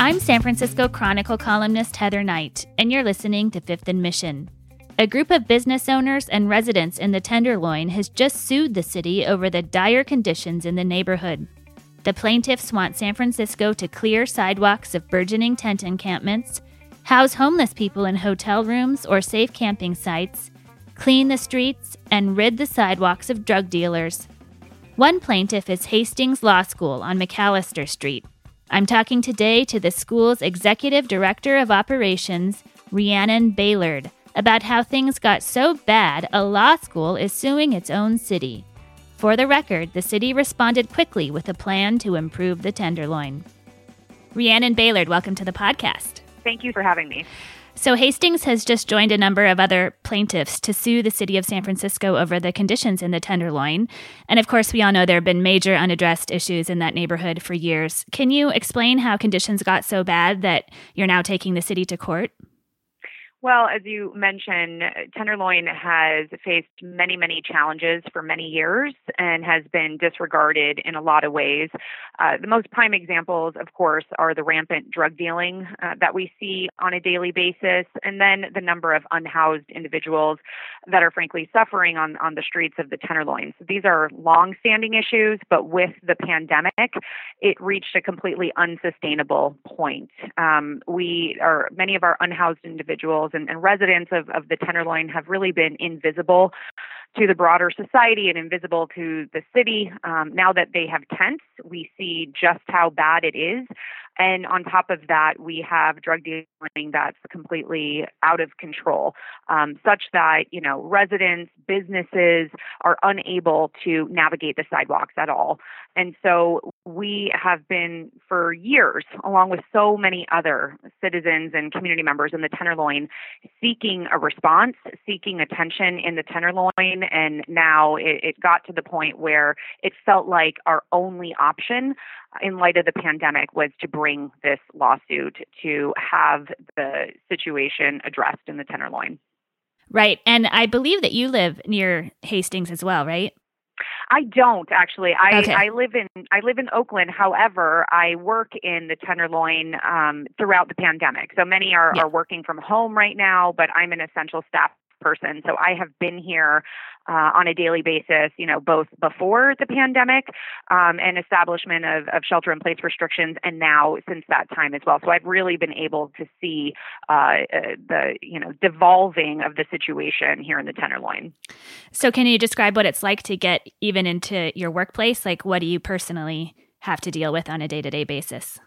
I'm San Francisco Chronicle columnist Heather Knight, and you're listening to Fifth and Mission. A group of business owners and residents in the Tenderloin has just sued the city over the dire conditions in the neighborhood. The plaintiffs want San Francisco to clear sidewalks of burgeoning tent encampments, house homeless people in hotel rooms or safe camping sites, clean the streets, and rid the sidewalks of drug dealers. One plaintiff is Hastings Law School on McAllister Street, I'm talking today to the school's executive director of operations, Rhiannon Bailard, about how things got so bad a law school is suing its own city. For the record, the city responded quickly with a plan to improve the Tenderloin. Rhiannon Bailard, welcome to the podcast. Thank you for having me. So, Hastings has just joined a number of other plaintiffs to sue the city of San Francisco over the conditions in the Tenderloin. And of course, we all know there have been major unaddressed issues in that neighborhood for years. Can you explain how conditions got so bad that you're now taking the city to court? Well, as you mentioned, Tenderloin has faced many, many challenges for many years and has been disregarded in a lot of ways. Uh, the most prime examples, of course, are the rampant drug dealing uh, that we see on a daily basis, and then the number of unhoused individuals that are frankly suffering on, on the streets of the Tenderloin. So these are long-standing issues, but with the pandemic, it reached a completely unsustainable point. Um, we are many of our unhoused individuals and, and residents of, of the Tenderloin have really been invisible to the broader society and invisible to the city. Um, now that they have tents, we see just how bad it is. And on top of that, we have drug dealing that's completely out of control, um, such that, you know, residents, businesses are unable to navigate the sidewalks at all. And so we have been for years, along with so many other citizens and community members in the Tenderloin, seeking a response, seeking attention in the Tenderloin. And now it, it got to the point where it felt like our only option in light of the pandemic was to bring this lawsuit to have the situation addressed in the Tenderloin. Right. And I believe that you live near Hastings as well, right? I don't actually. I okay. I live in I live in Oakland. However, I work in the Tenderloin um, throughout the pandemic. So many are yeah. are working from home right now, but I'm an essential staff person. So I have been here uh, on a daily basis, you know, both before the pandemic um, and establishment of, of shelter in place restrictions, and now since that time as well. So I've really been able to see uh, uh, the, you know, devolving of the situation here in the Tenderloin. So can you describe what it's like to get even into your workplace? Like, what do you personally have to deal with on a day to day basis?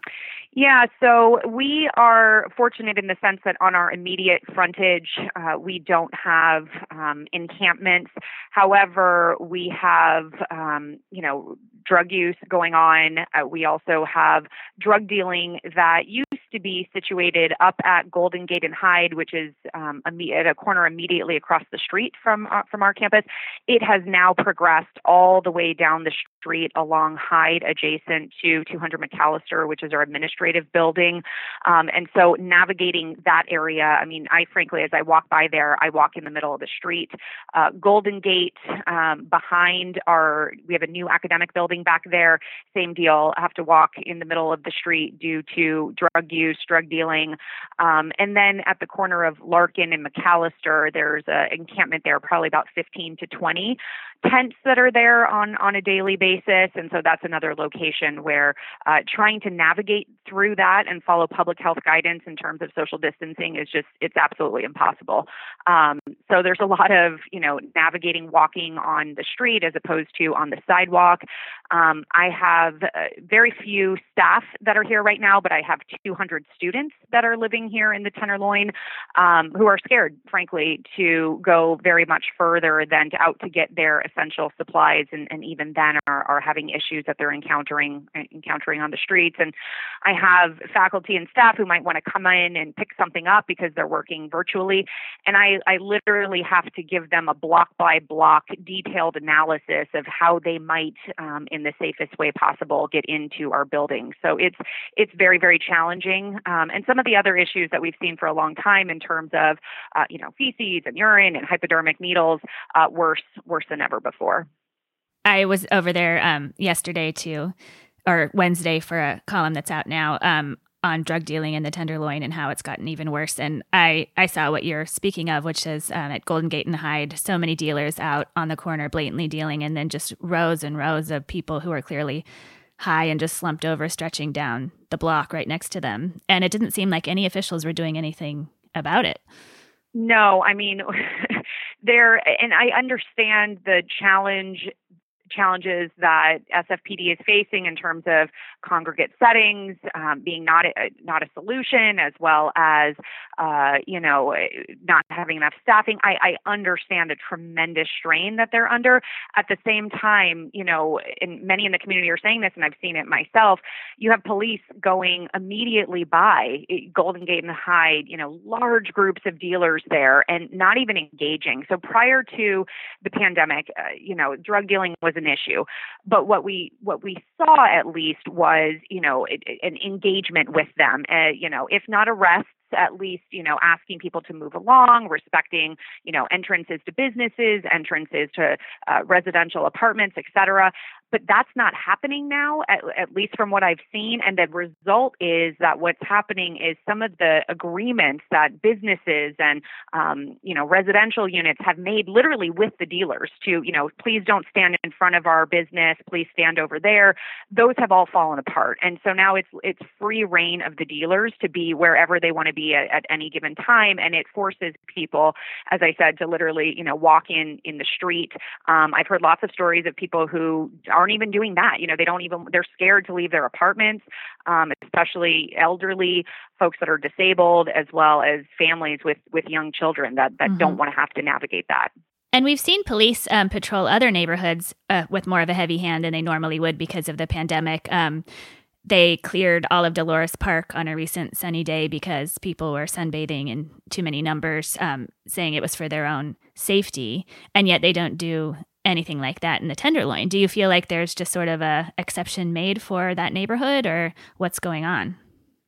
Yeah, so we are fortunate in the sense that on our immediate frontage, uh, we don't have um, encampments. However, we have, um, you know, drug use going on. Uh, we also have drug dealing that used to be situated up at Golden Gate and Hyde, which is um, at a corner immediately across the street from uh, from our campus. It has now progressed all the way down the street along Hyde, adjacent to 200 McAllister, which is our administrative building. Um, and so navigating that area, I mean, I frankly, as I walk by there, I walk in the middle of the street. Uh, Golden Gate um, behind our, we have a new academic building back there. Same deal. I have to walk in the middle of the street due to drug use, drug dealing. Um, and then at the corner of Larkin and McAllister, there's an encampment there, probably about 15 to 20 tents that are there on on a daily basis. And so that's another location where uh, trying to navigate through that and follow public health guidance in terms of social distancing is just it's absolutely impossible. Um, so there's a lot of you know navigating walking on the street as opposed to on the sidewalk. Um, i have uh, very few staff that are here right now but i have 200 students that are living here in the tenderloin um, who are scared frankly to go very much further than to out to get their essential supplies and, and even then are, are having issues that they're encountering encountering on the streets. And i have faculty and staff who might want to come in and pick something up because they're working virtually. And i i literally have to give them a block by block detailed analysis of how they might um, in the safest way possible get into our building. So it's it's very very challenging. Um, and some of the other issues that we've seen for a long time in terms of uh, you know feces and urine and hypodermic needles uh, worse worse than ever before. I was over there um, yesterday too, or Wednesday for a column that's out now. Um, on drug dealing in the Tenderloin and how it's gotten even worse. And I, I saw what you're speaking of, which is um, at Golden Gate and Hyde, so many dealers out on the corner blatantly dealing, and then just rows and rows of people who are clearly high and just slumped over, stretching down the block right next to them. And it didn't seem like any officials were doing anything about it. No, I mean, there, and I understand the challenge challenges that SFPD is facing in terms of congregate settings um, being not a, not a solution, as well as uh, you know not having enough staffing. I, I understand the tremendous strain that they're under. At the same time, you know, and many in the community are saying this, and I've seen it myself. You have police going immediately by eh, Golden Gate and Hyde, you know, large groups of dealers there, and not even engaging. So prior to the pandemic, uh, you know, drug dealing was an issue. But what we what we saw at least was you know an engagement with them. Uh, you know, if not arrests, at least you know asking people to move along respecting you know entrances to businesses entrances to uh, residential apartments etc but that's not happening now, at, at, least from what I've seen. And the result is that what's happening is some of the agreements that businesses and um, you know residential units have made literally with the dealers to you know please don't stand in front of our business, please stand over there. Those have all fallen apart, and so now it's it's free rein of the dealers to be wherever they want to be at, at any given time, and it forces people, as I said, to literally you know walk in in the street. Um, I've heard lots of stories of people who are aren't even doing that. You know, they don't even, they're scared to leave their apartments, um, especially elderly folks that are disabled, as well as families with, with young children that, that mm-hmm. don't want to have to navigate that. And we've seen police um, patrol other neighborhoods uh, with more of a heavy hand than they normally would because of the pandemic. Um, they cleared all of Dolores Park on a recent sunny day because people were sunbathing in too many numbers, um, saying it was for their own safety. And yet they don't do anything like that in the Tenderloin. Do you feel like there's just sort of a exception made for that neighborhood, or what's going on?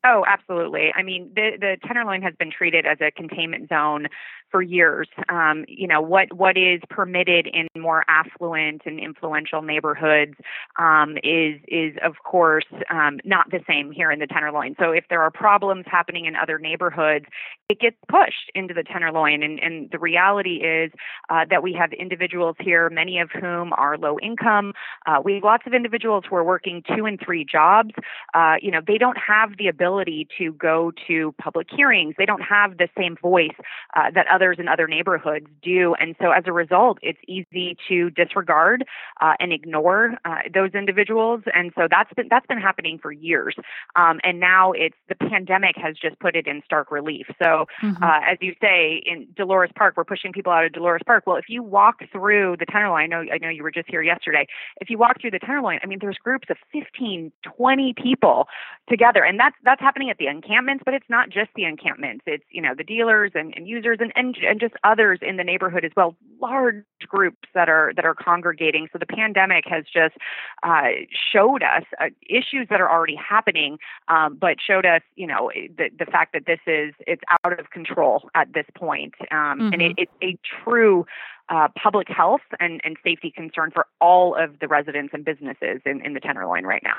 Oh, absolutely. I mean, the the Tenderloin has been treated as a containment zone for years. Um, you know what what is permitted in more affluent and influential neighborhoods um, is is of course um, not the same here in the Tenderloin. So if there are problems happening in other neighborhoods, it gets pushed into the Tenderloin. And, and the reality is uh, that we have individuals here, many of whom are low income. Uh, we have lots of individuals who are working two and three jobs. Uh, you know they don't have the ability to go to public hearings. They don't have the same voice uh, that others in other neighborhoods do. And so as a result, it's easy to disregard uh, and ignore uh, those individuals. And so that's been that's been happening for years. Um, and now it's the pandemic has just put it in stark relief. So mm-hmm. uh, as you say, in Dolores Park, we're pushing people out of Dolores Park. Well, if you walk through the Tenderloin, I know I know you were just here yesterday. If you walk through the Tenderloin, I mean, there's groups of 15, 20 people together, and that's that's happening at the encampments. But it's not just the encampments. It's you know the dealers and, and users and, and and and just others in the neighborhood as well large groups that are that are congregating so the pandemic has just uh, showed us uh, issues that are already happening um, but showed us you know the, the fact that this is it's out of control at this point um, mm-hmm. and it, it's a true uh, public health and, and safety concern for all of the residents and businesses in, in the Tenderloin right now.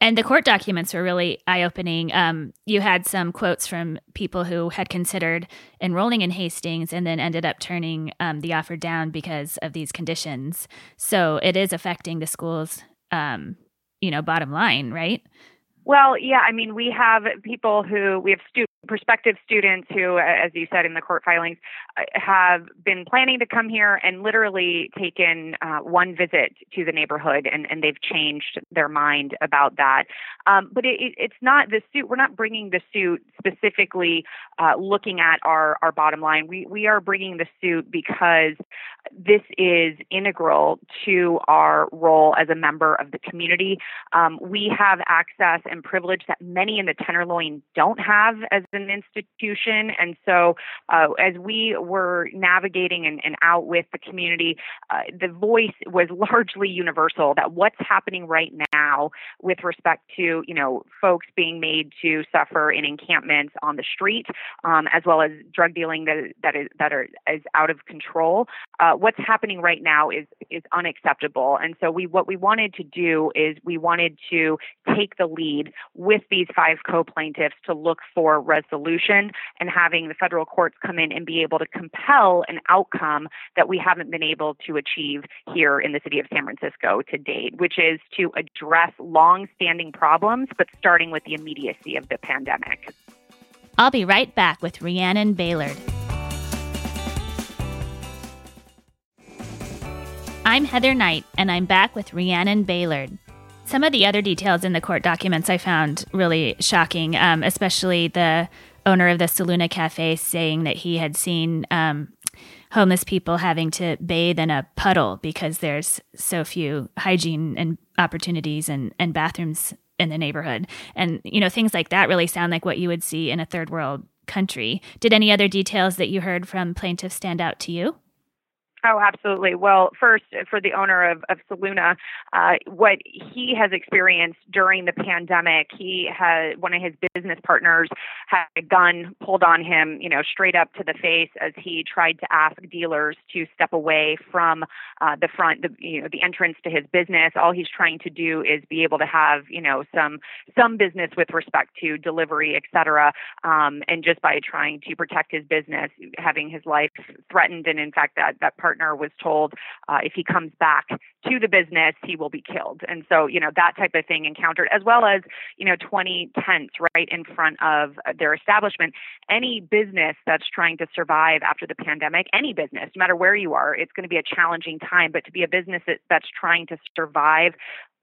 And the court documents were really eye opening. Um, you had some quotes from people who had considered enrolling in Hastings and then ended up turning um, the offer down because of these conditions. So it is affecting the school's, um, you know, bottom line, right? Well, yeah. I mean, we have people who we have stu- prospective students who, as you said in the court filings, uh, have been planning to come here and literally taken uh, one visit to the neighborhood and, and they've changed their mind about that. Um, but it, it, it's not the suit. We're not bringing the suit specifically uh, looking at our, our bottom line. We, we are bringing the suit because this is integral to our role as a member of the community. Um, we have access and privilege that many in the Tenderloin don't have as an institution. And so, uh, as we were navigating and, and out with the community, uh, the voice was largely universal that what's happening right now with respect to, you know, folks being made to suffer in encampments on the street, um, as well as drug dealing that, that is that are is out of control. Uh, what's happening right now is is unacceptable. And so we what we wanted to do is we wanted to take the lead with these five co-plaintiffs to look for resolution and having the federal courts come in and be able to compel an outcome that we haven't been able to achieve here in the city of San Francisco to date, which is to address long-standing problems, but starting with the immediacy of the pandemic. I'll be right back with Rhiannon Bailard. I'm Heather Knight, and I'm back with Rhiannon Bailard. Some of the other details in the court documents I found really shocking, um, especially the owner of the Saluna Cafe saying that he had seen um, homeless people having to bathe in a puddle because there's so few hygiene and opportunities and, and bathrooms in the neighborhood. And, you know, things like that really sound like what you would see in a third world country. Did any other details that you heard from plaintiffs stand out to you? Oh, absolutely. Well, first, for the owner of, of Saluna, uh, what he has experienced during the pandemic, he had one of his business partners had a gun pulled on him, you know, straight up to the face as he tried to ask dealers to step away from uh, the front, the you know, the entrance to his business. All he's trying to do is be able to have, you know, some some business with respect to delivery, et cetera, um, and just by trying to protect his business, having his life threatened, and in fact, that that part partner was told uh, if he comes back to the business, he will be killed. And so, you know, that type of thing encountered, as well as, you know, 20 tents right in front of their establishment. Any business that's trying to survive after the pandemic, any business, no matter where you are, it's going to be a challenging time. But to be a business that, that's trying to survive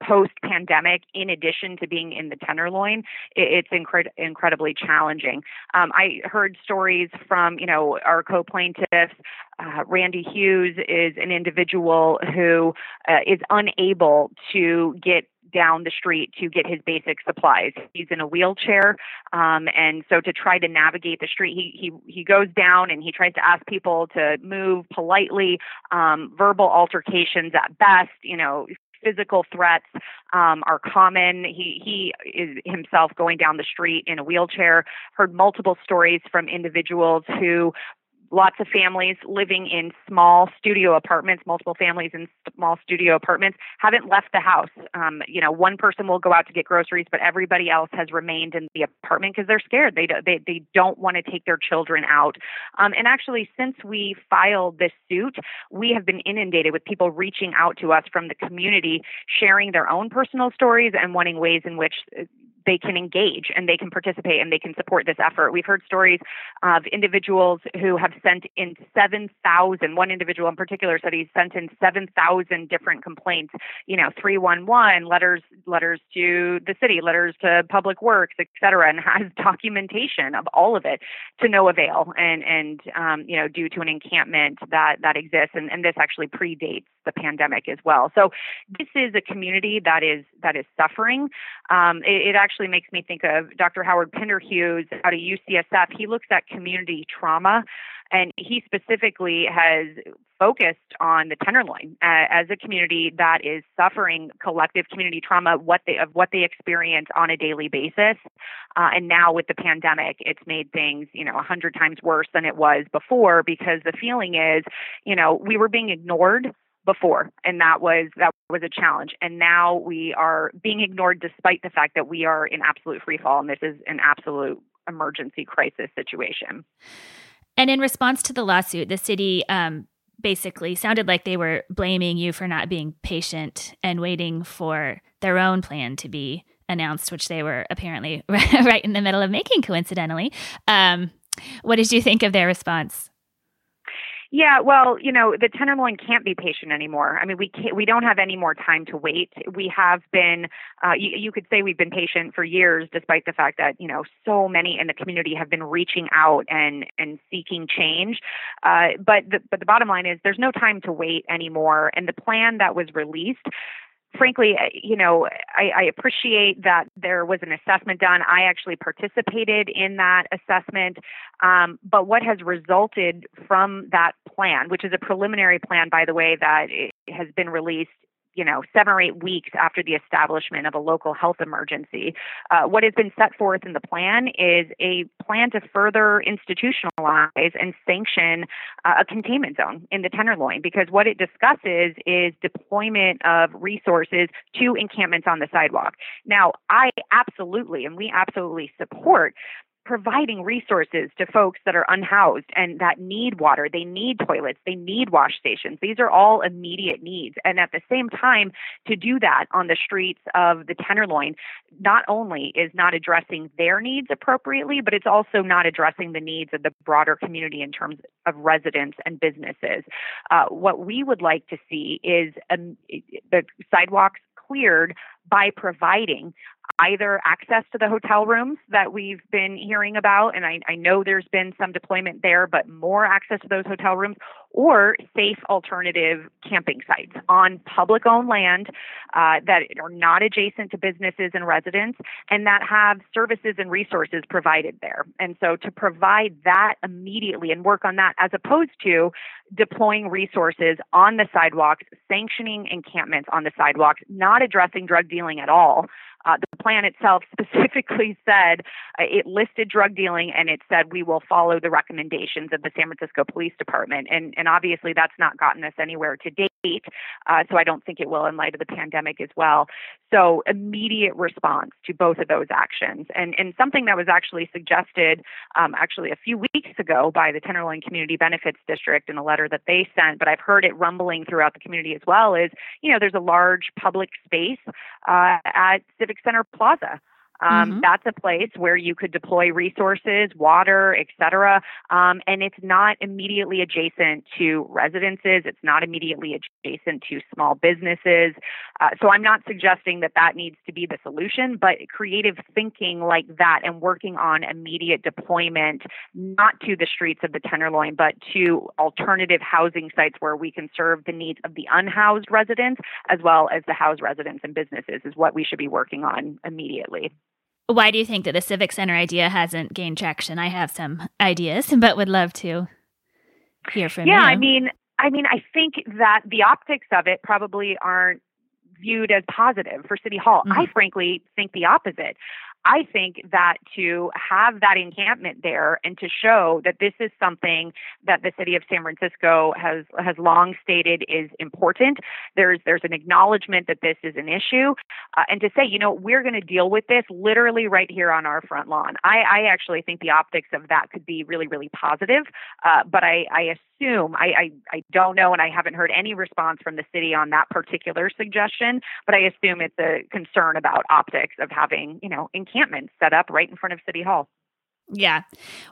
post pandemic, in addition to being in the tenderloin, it's incred- incredibly challenging. Um, I heard stories from, you know, our co plaintiffs. Uh, Randy Hughes is an individual who uh, is unable to get down the street to get his basic supplies. He's in a wheelchair, um, and so to try to navigate the street, he he he goes down and he tries to ask people to move politely. Um, verbal altercations at best, you know, physical threats um, are common. He he is himself going down the street in a wheelchair. Heard multiple stories from individuals who lots of families living in small studio apartments, multiple families in small studio apartments, haven't left the house. Um, you know, one person will go out to get groceries, but everybody else has remained in the apartment because they're scared. They, do, they, they don't want to take their children out. Um, and actually, since we filed this suit, we have been inundated with people reaching out to us from the community, sharing their own personal stories and wanting ways in which they can engage and they can participate and they can support this effort. We've heard stories of individuals who have sent in 7,000, one individual in particular said he sent in 7,000 different complaints, you know, 311, letters, letters to the city, letters to public works, et cetera, and has documentation of all of it to no avail. And, and, um, you know, due to an encampment that, that exists. And, and this actually predates the pandemic as well. So this is a community that is, that is suffering. Um, it, it actually actually makes me think of Dr. Howard Pinderhughes out of UCSF. He looks at community trauma, and he specifically has focused on the Tenderloin uh, as a community that is suffering collective community trauma, what they of what they experience on a daily basis. Uh, and now with the pandemic, it's made things you know a hundred times worse than it was before because the feeling is, you know, we were being ignored before and that was that was a challenge. And now we are being ignored despite the fact that we are in absolute free fall and this is an absolute emergency crisis situation. And in response to the lawsuit the city um, basically sounded like they were blaming you for not being patient and waiting for their own plan to be announced which they were apparently right in the middle of making coincidentally. Um, what did you think of their response yeah, well, you know, the tenderloin can't be patient anymore. I mean, we can't, we don't have any more time to wait. We have been, uh, you, you could say we've been patient for years, despite the fact that you know so many in the community have been reaching out and and seeking change. Uh, but the but the bottom line is there's no time to wait anymore, and the plan that was released frankly, you know, I, I, appreciate that there was an assessment done. I actually participated in that assessment. Um, but what has resulted from that plan, which is a preliminary plan, by the way, that has been released you know, seven or eight weeks after the establishment of a local health emergency. Uh, what has been set forth in the plan is a plan to further institutionalize and sanction uh, a containment zone in the Tenderloin because what it discusses is deployment of resources to encampments on the sidewalk. Now, I absolutely, and we absolutely support providing resources to folks that are unhoused and that need water. They need toilets. They need wash stations. These are all immediate needs. And at the same time, to do that on the streets of the Tenderloin not only is not addressing their needs appropriately, but it's also not addressing the needs of the broader community in terms of residents and businesses. Uh, what we would like to see is um, the sidewalks cleared by providing either access to the hotel rooms that we've been hearing about, and I, I, know there's been some deployment there, but more access to those hotel rooms, or safe alternative camping sites on public owned land uh, that are not adjacent to businesses and residents and that have services and resources provided there. And so to provide that immediately and work on that as opposed to deploying resources on the sidewalks, sanctioning encampments on the sidewalks, not addressing drug dealing at all. Uh, the plan itself specifically said uh, it listed drug dealing and it said we will follow the recommendations of the San Francisco Police Department. And, and obviously, that's not gotten us anywhere to date. Uh, so I don't think it will in light of the pandemic as well. So immediate response to both of those actions. And, and something that was actually suggested um, actually a few weeks ago by the Tenderloin Community Benefits District in a letter that they sent, but I've heard it rumbling throughout the community as well, is, you know, there's a large public space uh, at Civic Center Plaza um, mm-hmm. That's a place where you could deploy resources, water, et cetera, um, and it's not immediately adjacent to residences. It's not immediately adjacent to small businesses. Uh, so I'm not suggesting that that needs to be the solution, but creative thinking like that and working on immediate deployment, not to the streets of the Tenderloin, but to alternative housing sites where we can serve the needs of the unhoused residents as well as the housed residents and businesses is what we should be working on immediately. Why do you think that the Civic Center idea hasn't gained traction? I have some ideas, but would love to hear from yeah, you. Yeah, I mean, I mean, I think that the optics of it probably aren't viewed as positive for City Hall. Mm-hmm. I frankly think the opposite. I think that to have that encampment there and to show that this is something that the city of San Francisco has has long stated is important. There's there's an acknowledgement that this is an issue, uh, and to say, you know, we're going to deal with this literally right here on our front lawn. I, I actually think the optics of that could be really really positive. Uh, but I, I assume I, I I don't know, and I haven't heard any response from the city on that particular suggestion. But I assume it's a concern about optics of having you know encampments set up right in front of City Hall. Yeah.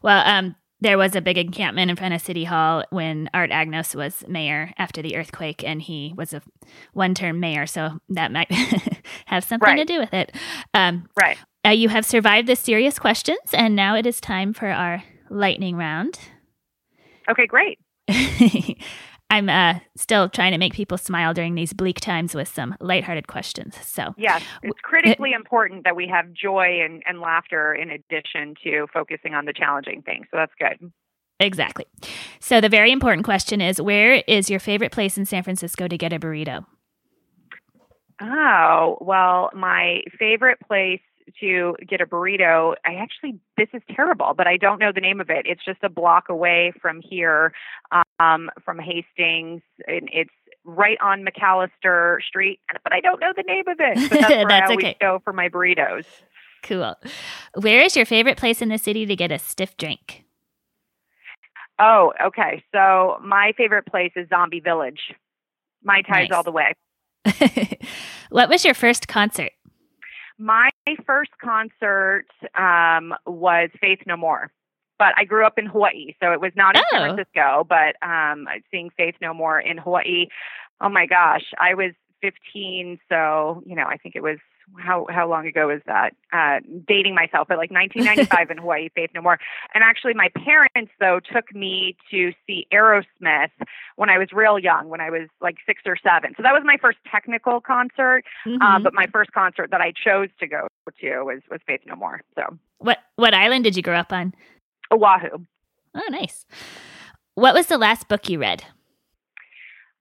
Well, um, there was a big encampment in front of City Hall when Art Agnos was mayor after the earthquake, and he was a one term mayor, so that might have something right. to do with it. Um, right. Uh, you have survived the serious questions, and now it is time for our lightning round. Okay, great. I'm uh, still trying to make people smile during these bleak times with some lighthearted questions. So, yes, it's critically important that we have joy and, and laughter in addition to focusing on the challenging things. So, that's good. Exactly. So, the very important question is where is your favorite place in San Francisco to get a burrito? Oh, well, my favorite place to get a burrito. I actually, this is terrible, but I don't know the name of it. It's just a block away from here, um, from Hastings. And it's right on McAllister Street, but I don't know the name of it. But that's where that's I always okay. go for my burritos. Cool. Where is your favorite place in the city to get a stiff drink? Oh, okay. So my favorite place is Zombie Village. Mai Tais nice. all the way. what was your first concert? My first concert um, was Faith No More, but I grew up in Hawaii, so it was not in oh. San Francisco, but um, seeing Faith No More in Hawaii. Oh my gosh, I was 15, so you know, I think it was how how long ago is that? Uh, dating myself, but like 1995 in Hawaii, Faith No More. And actually, my parents though took me to see Aerosmith when I was real young, when I was like six or seven. So that was my first technical concert. Uh, mm-hmm. Uh, but my first concert that I chose to go to was was Faith No More. So what what island did you grow up on? Oahu. Oh, nice. What was the last book you read?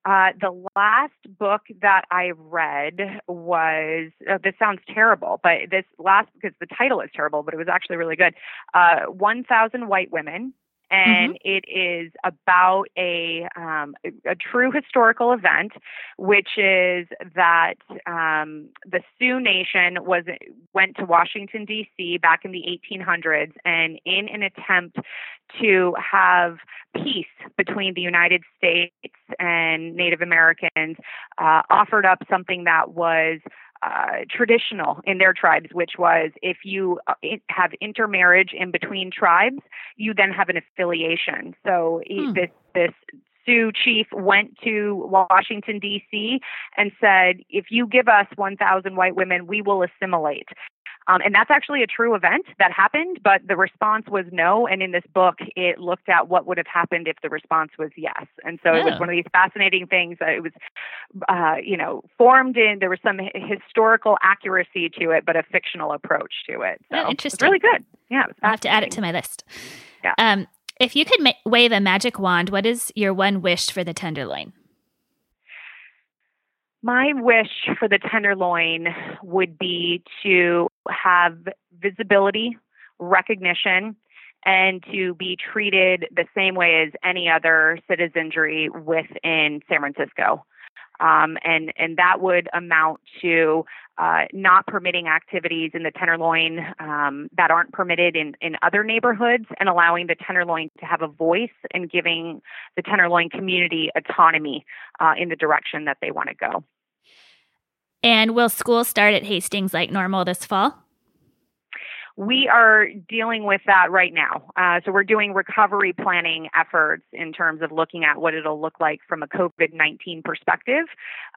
Uh, the last book that I read was uh, this sounds terrible, but this last because the title is terrible, but it was actually really good. Uh, One Thousand White Women and mm-hmm. it is about a um, a true historical event, which is that um, the Sioux Nation was went to Washington D.C. back in the 1800s, and in an attempt to have peace between the United States and Native Americans, uh, offered up something that was uh, traditional in their tribes, which was if you uh, have intermarriage in between tribes, you then have an affiliation. So hmm. this this Sioux chief went to Washington D.C. and said, "If you give us 1,000 white women, we will assimilate." Um, and that's actually a true event that happened, but the response was no. And in this book, it looked at what would have happened if the response was yes. And so yeah. it was one of these fascinating things. That it was, uh, you know, formed in, there was some historical accuracy to it, but a fictional approach to it. So yeah, interesting. really good. Yeah. I'll have to add it to my list. Yeah. Um, if you could ma- wave a magic wand, what is your one wish for the Tenderloin? My wish for the Tenderloin would be to have visibility, recognition, and to be treated the same way as any other citizenry within San Francisco. Um, and and that would amount to uh, not permitting activities in the Tenderloin um, that aren't permitted in, in other neighborhoods, and allowing the Tenderloin to have a voice and giving the Tenderloin community autonomy uh, in the direction that they want to go. And will school start at Hastings like normal this fall? we are dealing with that right now. Uh, so we're doing recovery planning efforts in terms of looking at what it'll look like from a COVID 19 perspective.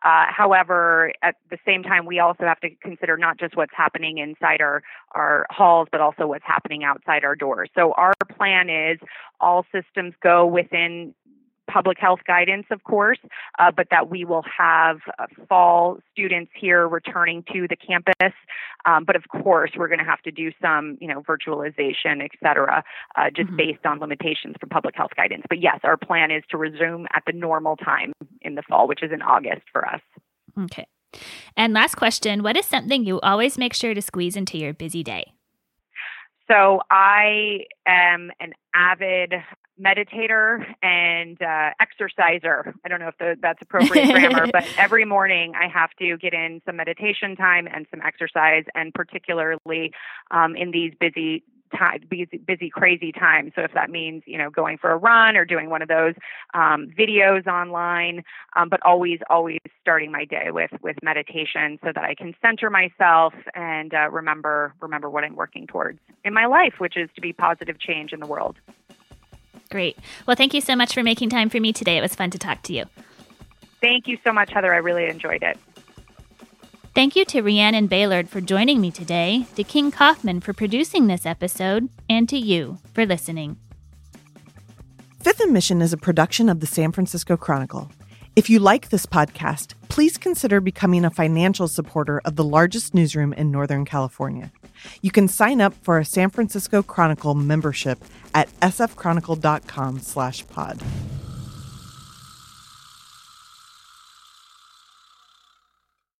Uh, however, at the same time, we also have to consider not just what's happening inside our, our halls, but also what's happening outside our doors. So our plan is all systems go within public health guidance, of course, uh, but that we will have uh, fall students here returning to the campus. Um, but of course, we're going to have to do some, you know, virtualization, et cetera, uh, just mm-hmm. based on limitations from public health guidance. But yes, our plan is to resume at the normal time in the fall, which is in August for us. Okay. And last question What is something you always make sure to squeeze into your busy day? So I am an avid meditator and uh, exerciser. I don't know if the, that's appropriate grammar, but every morning I have to get in some meditation time and some exercise, and particularly um, in these busy time, busy, busy, crazy times. So if that means you know going for a run or doing one of those um, videos online, um, but always, always starting my day with with meditation so that I can center myself and uh, remember remember what I'm working towards in my life, which is to be positive change in the world. Great. Well, thank you so much for making time for me today. It was fun to talk to you. Thank you so much, Heather. I really enjoyed it. Thank you to Rhiannon Bailard for joining me today, to King Kaufman for producing this episode, and to you for listening. Fifth and Mission is a production of the San Francisco Chronicle. If you like this podcast, please consider becoming a financial supporter of the largest newsroom in Northern California. You can sign up for a San Francisco Chronicle membership at sfchronicle.com slash pod.